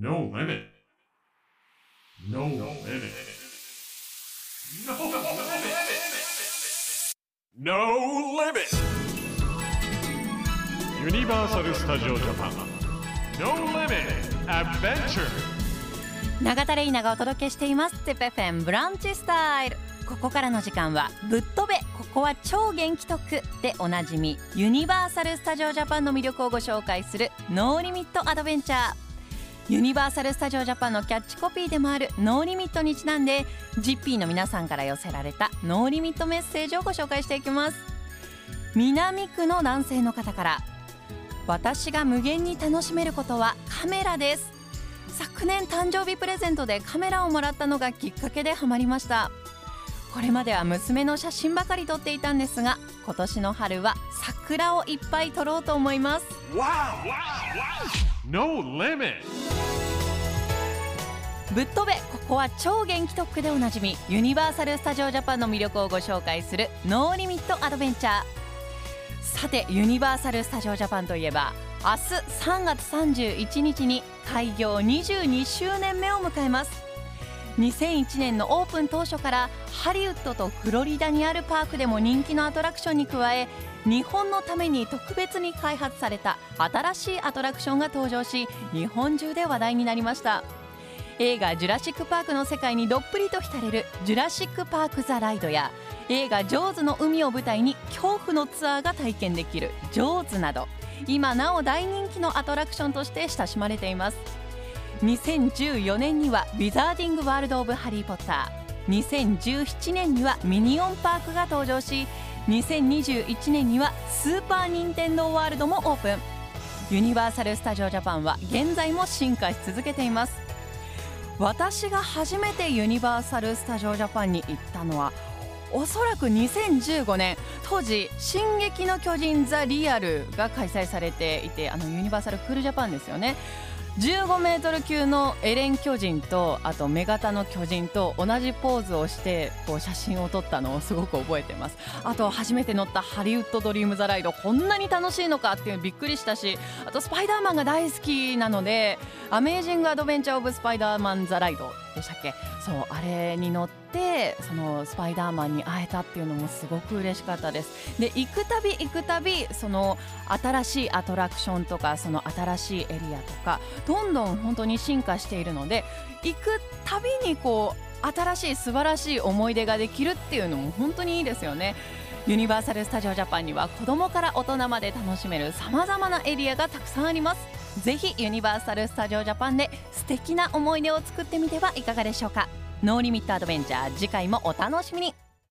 No limit. No no limit. No limit. No limit. Universal Studio Japan. No limit. Adventure. 永田玲奈がお届けしていますテペフェンブランチスタイルここからの時間はぶっ飛べここは超元気特でおなじみユニバーサル・スタジオ・ジャパンの魅力をご紹介するノーリミット・アドベンチャーユニバーサル・スタジオ・ジャパンのキャッチコピーでもあるノーリミットにちなんで GP の皆さんから寄せられたノーリミットメッセージをご紹介していきます。南区の男性の方から私が無限に楽しめることはカメラです。昨年誕生日プレゼントでカメラをもらったのがきっかけでハマりました。これまでは娘の写真ばかり撮っていたんですが今年の春は桜をいっぱい撮ろうと思います。No limit. ぶっ飛べここは超元気特区でおなじみユニバーサル・スタジオ・ジャパンの魅力をご紹介する No Limit Adventure。さてユニバーサル・スタジオ・ジャパンといえば明日3月31日に開業22周年目を迎えます。2001年のオープン当初からハリウッドとフロリダにあるパークでも人気のアトラクションに加え日本のために特別に開発された新しいアトラクションが登場し日本中で話題になりました。映画「ジュラシック・パーク」の世界にどっぷりと浸れる「ジュラシック・パーク・ザ・ライド」や映画「ジョーズ」の海を舞台に恐怖のツアーが体験できる「ジョーズ」など今なお大人気のアトラクションとして親しまれています。2014年には「ウィザーディング・ワールド・オブ・ハリー・ポッター」2017年にはミニオンパークが登場し2021年にはスーパー・ニンテンドー・ワールドもオープン。ユニバーサル・スタジオ・ジャパンは現在も進化し続けています。私が初めてユニバーサル・スタジオ・ジャパンに行ったのはおそらく2015年。当時「進撃の巨人ザ・リアル」が開催されていてあのユニバーサル・クールジャパンですよね。15メートル級のエレン巨人とあと目型の巨人と同じポーズをしてこう写真を撮ったのをすごく覚えてます。あと初めて乗ったハリウッド・ドリーム・ザ・ライドこんなに楽しいのかっていうびっくりしたしあとスパイダーマンが大好きなのでアメージング・アドベンチャー・オブ・スパイダーマン・ザ・ライドでしたっけ？そうあれに乗ってそのスパイダーマンに会えたっていうのもすごく嬉しかったです。で行くたび行くたびその新しいアトラクションとかその新しいエリアとかどんどん本当に進化しているので行くたびにこう新しい素晴らしい思い出ができるっていうのも本当にいいですよね。ユニバーサル・スタジオ・ジャパンには子供から大人まで楽しめるさまざまなエリアがたくさんあります。ぜひユニバーサル・スタジオ・ジャパンで素敵な思い出を作ってみてはいかがでしょうか。 No Limit Adventure。次回もお楽しみに。